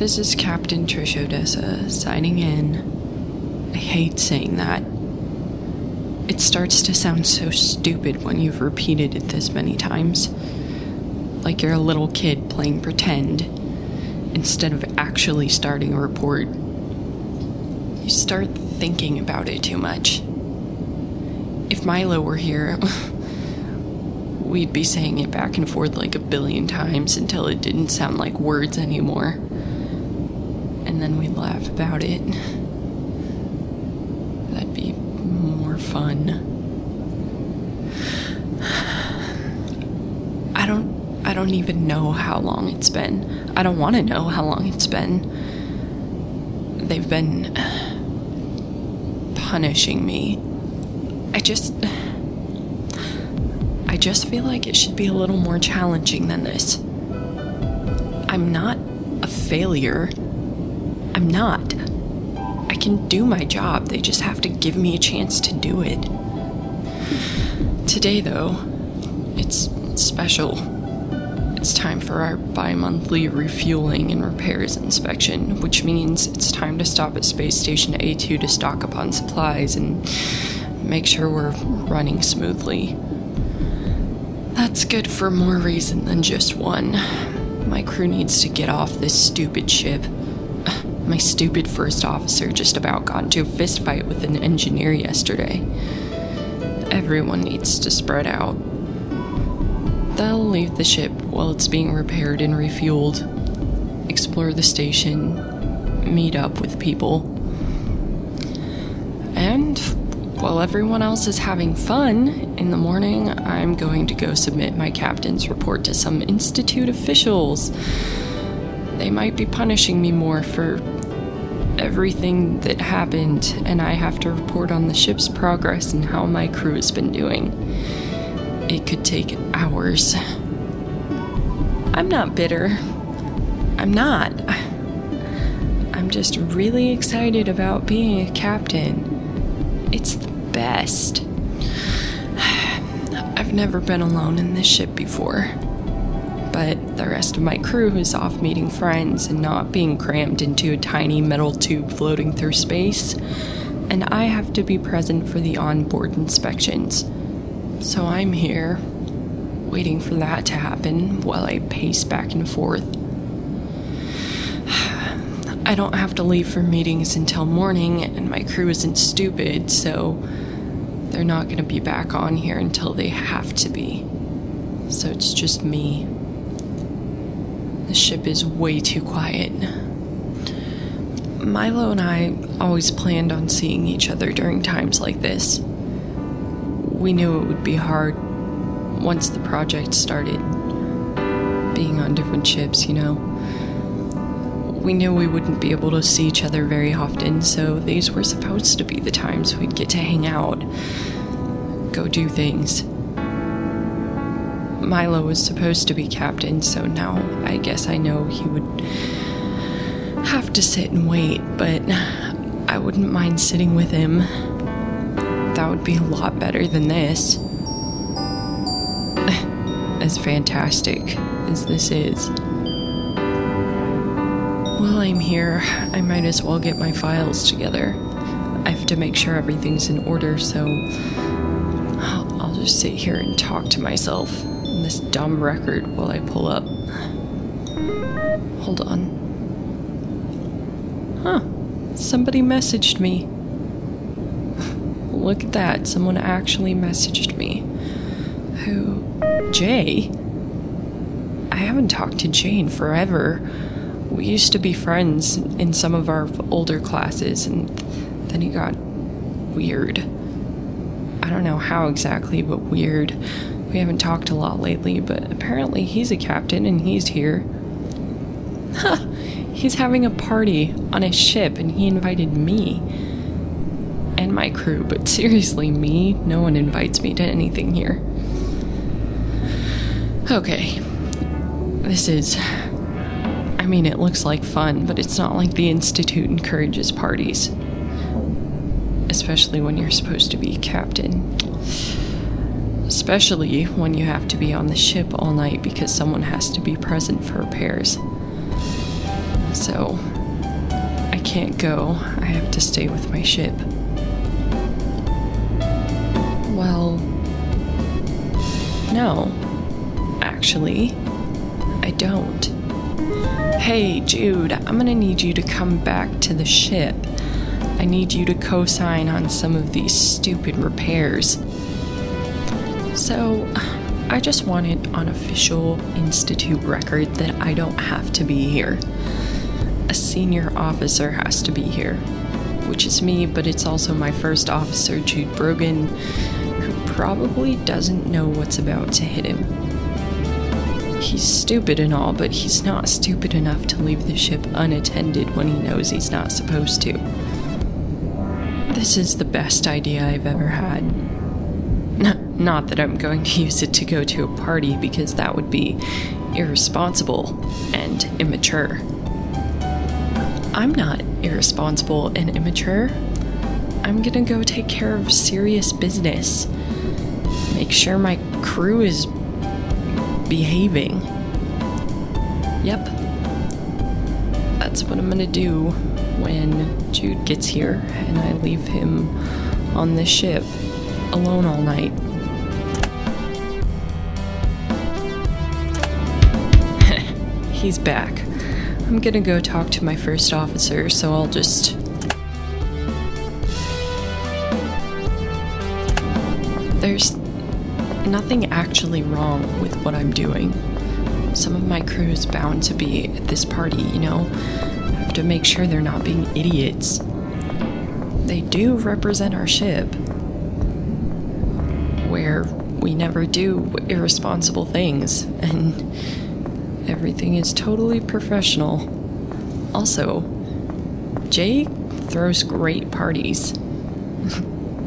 This is Captain Trish Odessa signing in. I hate saying that. It starts to sound so stupid when you've repeated it this many times. Like you're a little kid playing pretend instead of actually starting a report. You start thinking about it too much. If Milo were here, we'd be saying it back and forth like a billion times until it didn't sound like words anymore. And then we'd laugh about it. That'd be more fun. I don't I don't even know how long it's been. I don't want to know how long it's been. They've been punishing me. I just I just feel like it should be a little more challenging than this. I'm not a failure. I'm not. I can do my job. They just have to give me a chance to do it. Today, though, it's special. It's time for our bi monthly refueling and repairs inspection, which means it's time to stop at Space Station A2 to stock up on supplies and make sure we're running smoothly. That's good for more reason than just one. My crew needs to get off this stupid ship. My stupid first officer just about got into a fistfight with an engineer yesterday. Everyone needs to spread out. They'll leave the ship while it's being repaired and refueled, explore the station, meet up with people. And while everyone else is having fun, in the morning I'm going to go submit my captain's report to some Institute officials. They might be punishing me more for everything that happened, and I have to report on the ship's progress and how my crew has been doing. It could take hours. I'm not bitter. I'm not. I'm just really excited about being a captain. It's the best. I've never been alone in this ship before. The rest of my crew is off meeting friends and not being crammed into a tiny metal tube floating through space, and I have to be present for the onboard inspections. So I'm here, waiting for that to happen while I pace back and forth. I don't have to leave for meetings until morning, and my crew isn't stupid, so they're not going to be back on here until they have to be. So it's just me. The ship is way too quiet. Milo and I always planned on seeing each other during times like this. We knew it would be hard once the project started, being on different ships, you know. We knew we wouldn't be able to see each other very often, so these were supposed to be the times we'd get to hang out, go do things. Milo was supposed to be captain, so now I guess I know he would have to sit and wait, but I wouldn't mind sitting with him. That would be a lot better than this. As fantastic as this is. While I'm here, I might as well get my files together. I have to make sure everything's in order, so I'll, just sit here and talk to myself this dumb record while I pull up. Hold on. Huh. Somebody messaged me. Look at that. Someone actually messaged me. Who? Jay? I haven't talked to in forever. We used to be friends in some of our older classes, and then he got weird. I don't know how exactly, but weird. We haven't talked a lot lately, but apparently he's a captain and he's here. Huh. He's having a party on a ship and he invited me and my crew, but seriously, me? No one invites me to anything here. Okay. This is. I mean, it looks like fun, but it's not like the Institute encourages parties. Especially when you're supposed to be captain. Especially when you have to be on the ship all night because someone has to be present for repairs. So, I can't go. I have to stay with my ship. Well, no. Actually, I don't. Hey, Jude, I'm gonna need you to come back to the ship. I need you to co sign on some of these stupid repairs. So, I just want it on official Institute record that I don't have to be here. A senior officer has to be here, which is me, but it's also my first officer, Jude Broegan, who probably doesn't know what's about to hit him. He's stupid and all, but he's not stupid enough to leave the ship unattended when he knows he's not supposed to. This is the best idea I've ever had. Not that I'm going to use it to go to a party because that would be irresponsible and immature. I'm not irresponsible and immature. I'm gonna go take care of serious business. Make sure my crew is behaving. Yep. That's what I'm gonna do when Jude gets here and I leave him on this ship alone all night. He's back. I'm gonna go talk to my first officer, so I'll just. There's nothing actually wrong with what I'm doing. Some of my crew is bound to be at this party, you know? I have to make sure they're not being idiots. They do represent our ship, where we never do irresponsible things, and everything is totally professional. Also, Jay throws great parties.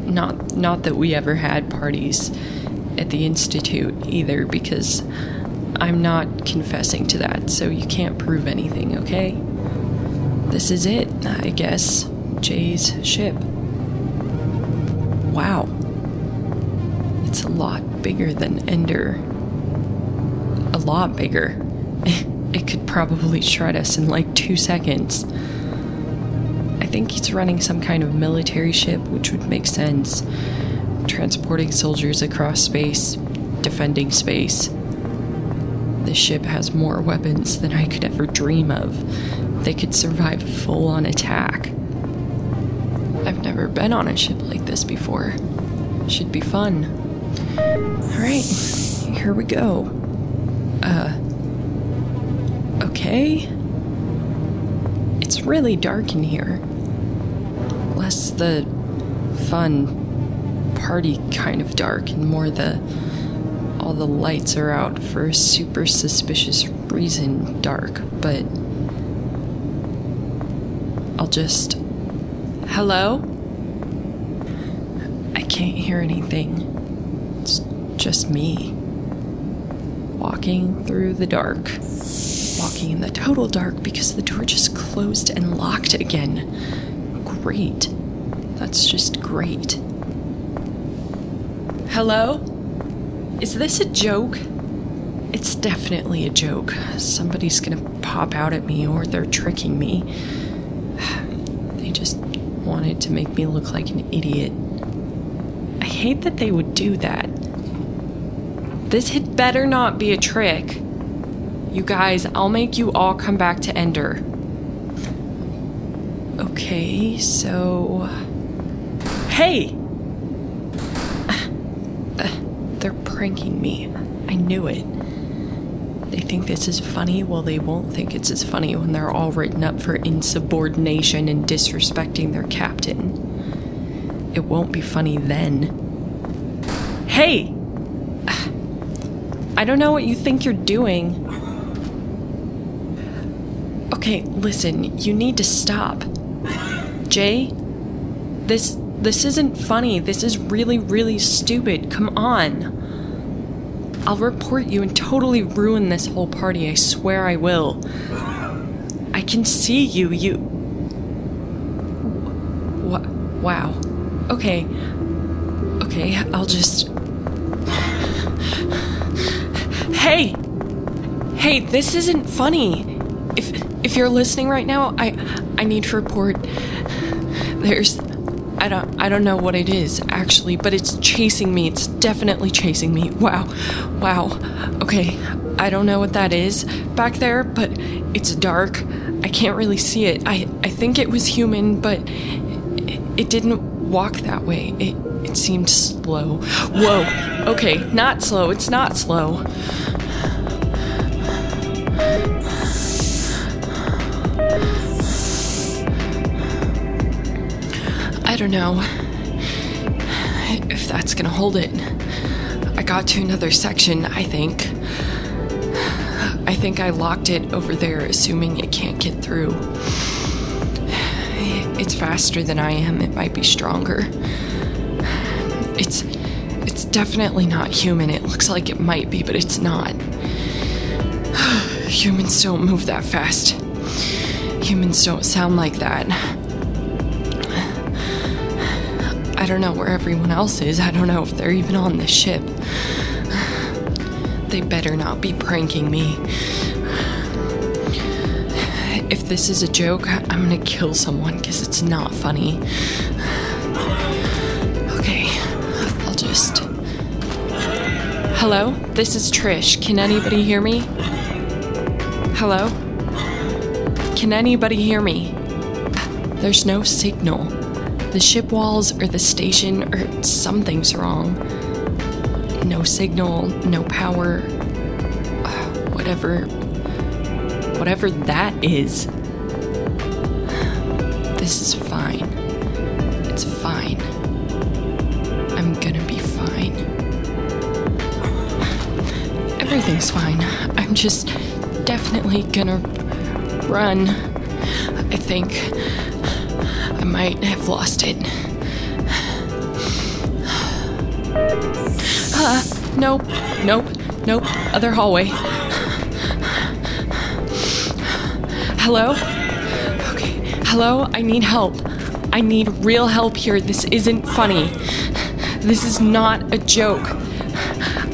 not not that we ever had parties at the institute either because I'm not confessing to that, so you can't prove anything, okay? This is it, I guess. Jay's ship. Wow. It's a lot bigger than Ender. A lot bigger. It could probably shred us in like two seconds. I think he's running some kind of military ship, which would make sense. Transporting soldiers across space, defending space. This ship has more weapons than I could ever dream of. They could survive a full on attack. I've never been on a ship like this before. Should be fun. Alright, here we go. Okay. It's really dark in here. Less the fun party kind of dark and more the all the lights are out for a super suspicious reason dark, but I'll just. Hello? I can't hear anything. It's just me. Walking through the dark. Walking in the total dark because the door just closed and locked again. Great. That's just great. Hello? Is this a joke? It's definitely a joke. Somebody's gonna pop out at me or they're tricking me. They just wanted to make me look like an idiot. I hate that they would do that. This had better not be a trick. You guys, I'll make you all come back to Ender. Okay, so. Hey! They're pranking me. I knew it. They think this is funny? Well, they won't think it's as funny when they're all written up for insubordination and disrespecting their captain. It won't be funny then. Hey! I don't know what you think you're doing. Okay, listen, you need to stop. Jay, this this isn't funny. This is really really stupid. Come on. I'll report you and totally ruin this whole party. I swear I will. I can see you. You Wha- Wow. Okay. Okay, I'll just Hey! Hey, this isn't funny. if if you're listening right now, I I need to report. There's I don't I don't know what it is actually, but it's chasing me. It's definitely chasing me. Wow. Wow. Okay. I don't know what that is back there, but it's dark. I can't really see it. I I think it was human, but it, it didn't walk that way. It it seemed slow. Whoa. Okay, not slow. It's not slow. I don't know if that's gonna hold it. I got to another section, I think. I think I locked it over there, assuming it can't get through. It's faster than I am, it might be stronger. It's it's definitely not human. It looks like it might be, but it's not. Humans don't move that fast. Humans don't sound like that. I don't know where everyone else is. I don't know if they're even on this ship. They better not be pranking me. If this is a joke, I'm gonna kill someone because it's not funny. Okay, I'll just. Hello? This is Trish. Can anybody hear me? Hello? Can anybody hear me? There's no signal. The ship walls or the station or something's wrong. No signal, no power. Whatever. Whatever that is. This is fine. It's fine. I'm gonna be fine. Everything's fine. I'm just definitely gonna run. I think. I might have lost it. Ah, nope, nope, nope. Other hallway. Hello? Okay, hello? I need help. I need real help here. This isn't funny. This is not a joke.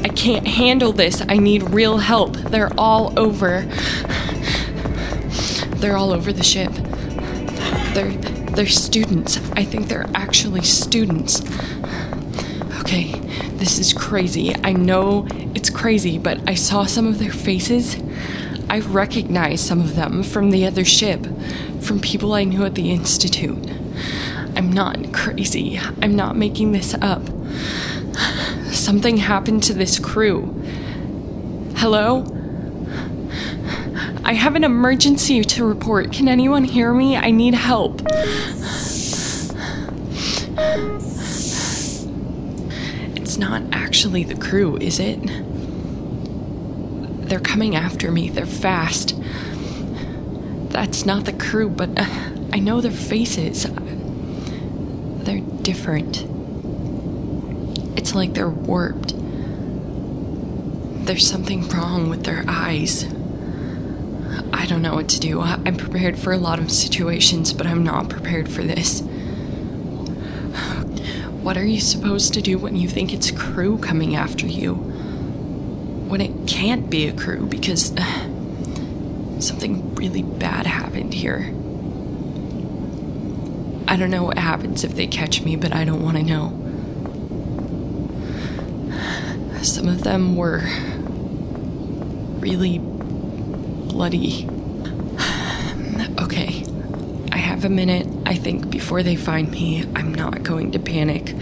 I can't handle this. I need real help. They're all over. They're all over the ship. They're they're students. I think they're actually students. Okay, this is crazy. I know it's crazy, but I saw some of their faces. I recognize some of them from the other ship, from people I knew at the Institute. I'm not crazy. I'm not making this up. Something happened to this crew. Hello? I have an emergency to report. Can anyone hear me? I need help. It's not actually the crew, is it? They're coming after me. They're fast. That's not the crew, but uh, I know their faces. They're different. It's like they're warped. There's something wrong with their eyes. I don't know what to do. I'm prepared for a lot of situations, but I'm not prepared for this. What are you supposed to do when you think it's crew coming after you? When it can't be a crew because uh, something really bad happened here. I don't know what happens if they catch me, but I don't want to know. Some of them were really bloody. Okay, I have a minute, I think, before they find me. I'm not going to panic.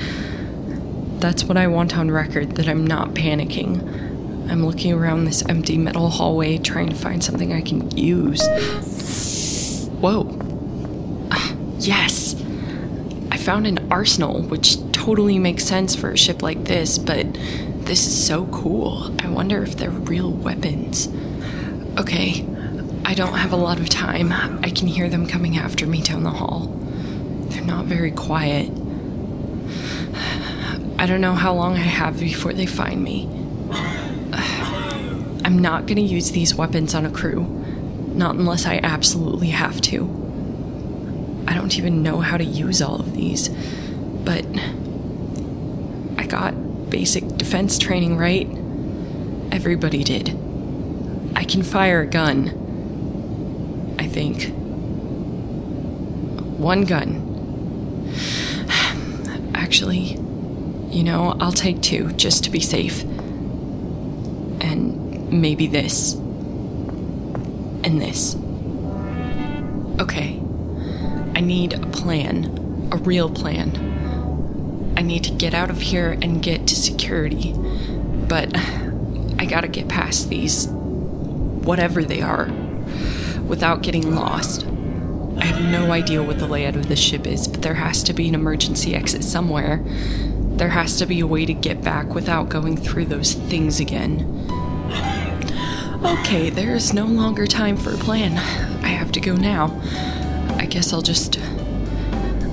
That's what I want on record that I'm not panicking. I'm looking around this empty metal hallway trying to find something I can use. Whoa. Ah, yes! I found an arsenal, which totally makes sense for a ship like this, but this is so cool. I wonder if they're real weapons. Okay, I don't have a lot of time. I can hear them coming after me down the hall. They're not very quiet. I don't know how long I have before they find me. I'm not gonna use these weapons on a crew. Not unless I absolutely have to. I don't even know how to use all of these. But I got basic defense training, right? Everybody did. I can fire a gun. I think. One gun. Actually, you know, I'll take two just to be safe. And maybe this. And this. Okay. I need a plan. A real plan. I need to get out of here and get to security. But I gotta get past these. Whatever they are. without getting lost. I have no idea what the layout of this ship is, but there has to be an emergency exit somewhere. There has to be a way to get back without going through those things again. Okay, there is no longer time for a plan. I have to go now. I guess I'll just.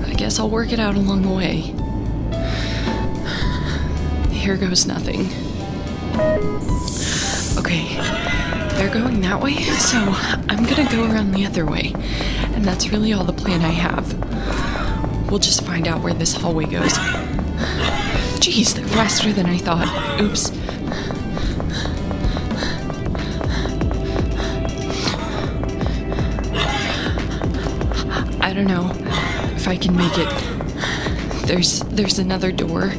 I guess I'll work it out along the way. Here goes nothing. Okay, they're going that way, so I'm gonna go around the other way. And that's really all the plan I have. We'll just find out where this hallway goes. Jeez, they're faster than I thought. Oops. I don't know if I can make it. There's there's another door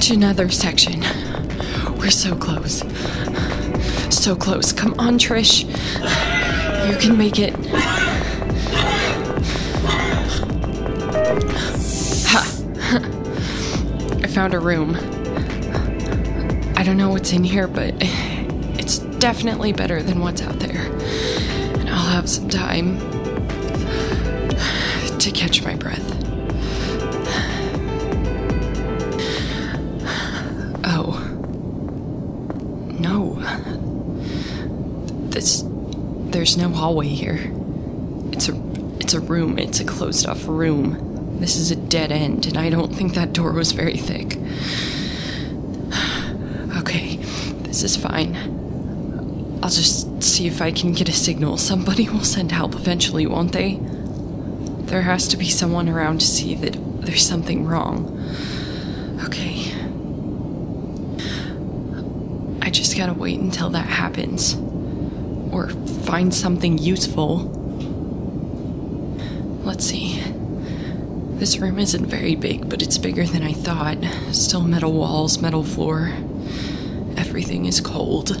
to another section. We're so close. So close. Come on, Trish. You can make it. Ha. I found a room. I don't know what's in here, but it's definitely better than what's out there. And I'll have some time to catch my breath. There's no hallway here. It's a it's a room. It's a closed off room. This is a dead end, and I don't think that door was very thick. Okay, this is fine. I'll just see if I can get a signal. Somebody will send help eventually, won't they? There has to be someone around to see that there's something wrong. Okay. I just gotta wait until that happens. Or find something useful. Let's see. This room isn't very big, but it's bigger than I thought. Still metal walls, metal floor. Everything is cold.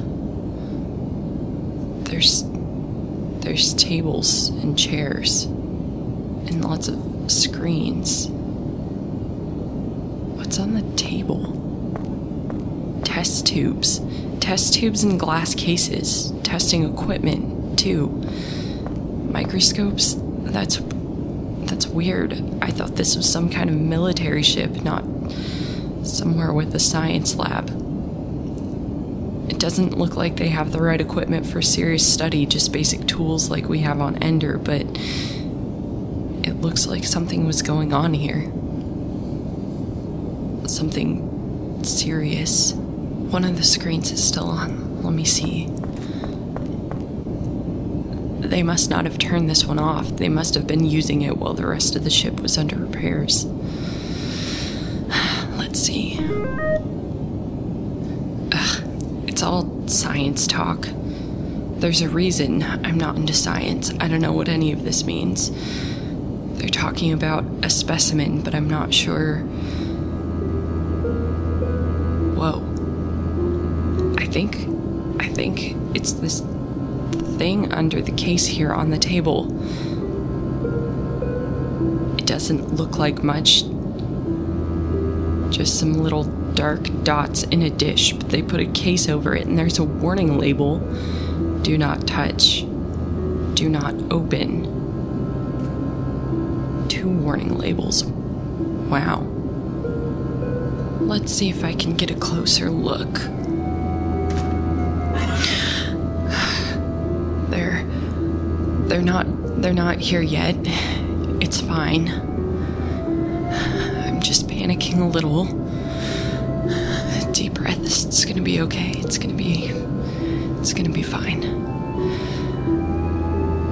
There's. There's tables and chairs. And lots of screens. What's on the table? Test tubes. Test tubes in glass cases. Testing equipment, too. Microscopes? That's that's weird. I thought this was some kind of military ship, not somewhere with a science lab. It doesn't look like they have the right equipment for serious study, just basic tools like we have on Ender, but it looks like something was going on here. Something serious. One of the screens is still on. Let me see. They must not have turned this one off. They must have been using it while the rest of the ship was under repairs. Let's see. Ugh, it's all science talk. There's a reason I'm not into science. I don't know what any of this means. They're talking about a specimen, but I'm not sure. Whoa. I think. I think it's this thing under the case here on the table. It doesn't look like much. Just some little dark dots in a dish, but they put a case over it and there's a warning label Do not touch. Do not open. Two warning labels. Wow. Let's see if I can get a closer look. They're not they're not here yet. It's fine. I'm just panicking a little. Deep breaths. It's gonna be okay. It's gonna be it's gonna be fine.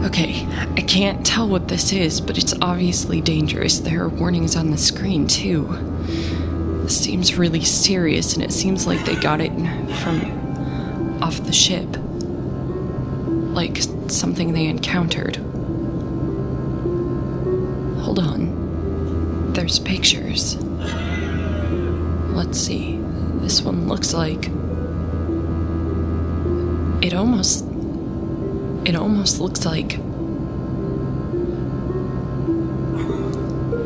Okay, I can't tell what this is, but it's obviously dangerous. There are warnings on the screen, too. This seems really serious, and it seems like they got it from off the ship. Like something they encountered. Hold on. There's pictures. Let's see. This one looks like. It almost. It almost looks like.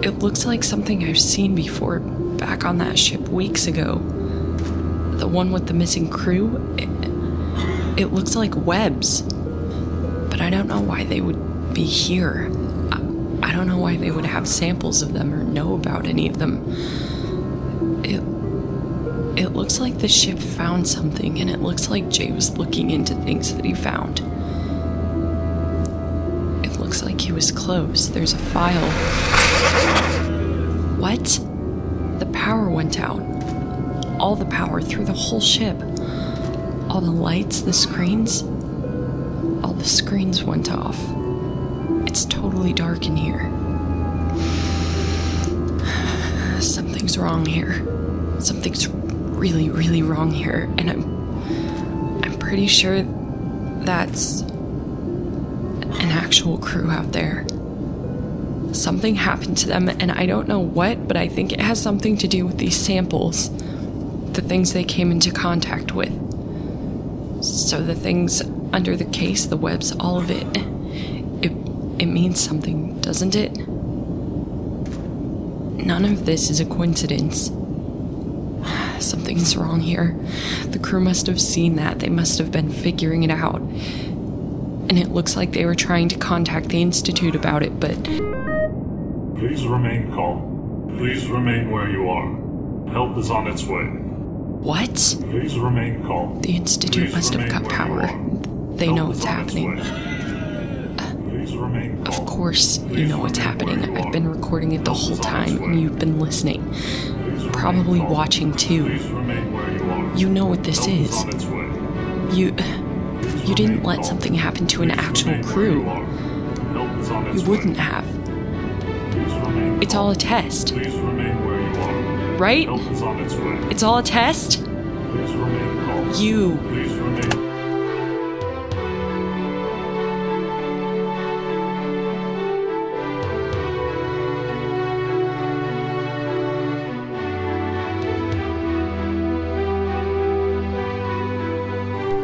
It looks like something I've seen before back on that ship weeks ago. The one with the missing crew. It, it looks like webs. But I don't know why they would be here. I, I don't know why they would have samples of them or know about any of them. It it looks like the ship found something and it looks like Jay was looking into things that he found. It looks like he was close. There's a file. What? The power went out. All the power through the whole ship. All the lights, the screens. The screens went off. It's totally dark in here. Something's wrong here. Something's really, really wrong here, and I'm I'm pretty sure that's an actual crew out there. Something happened to them, and I don't know what, but I think it has something to do with these samples. The things they came into contact with. So the things under the case, the webs, all of it. It it means something, doesn't it? None of this is a coincidence. Something's wrong here. The crew must have seen that. They must have been figuring it out. And it looks like they were trying to contact the Institute about it, but Please remain calm. Please remain where you are. Help is on its way. what? Please remain calm. The Institute Please must have you power. They know what's happening. Of course, you know what's happening. I've been recording it the whole time, and you've been listening. Probably watching too. You know what this is. You. You didn't let something happen to an actual crew. you wouldn't have. It's all a test, right? Its all a test? You.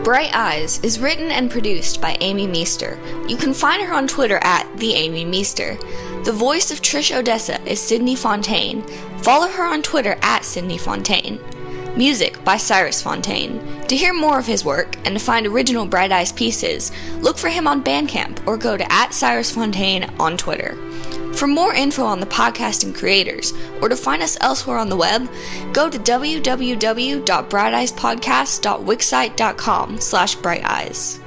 Bright Eyes is written and produced by Aimee Meester. You can find her on Twitter at the Aimee Meester. The voice of Trish Odessa is Sydney Fontaine. Follow her on Twitter at Sydney Fontaine. Music by Cyrus Fontaine. To hear more of his work and to find original Bright Eyes pieces, look for him on Bandcamp or go to at Cyrus Fontaine on Twitter. For more info on the podcast and creators, or to find us elsewhere on the web, go to www.brighteyes.podcast.wixsite.com slash brighteyes.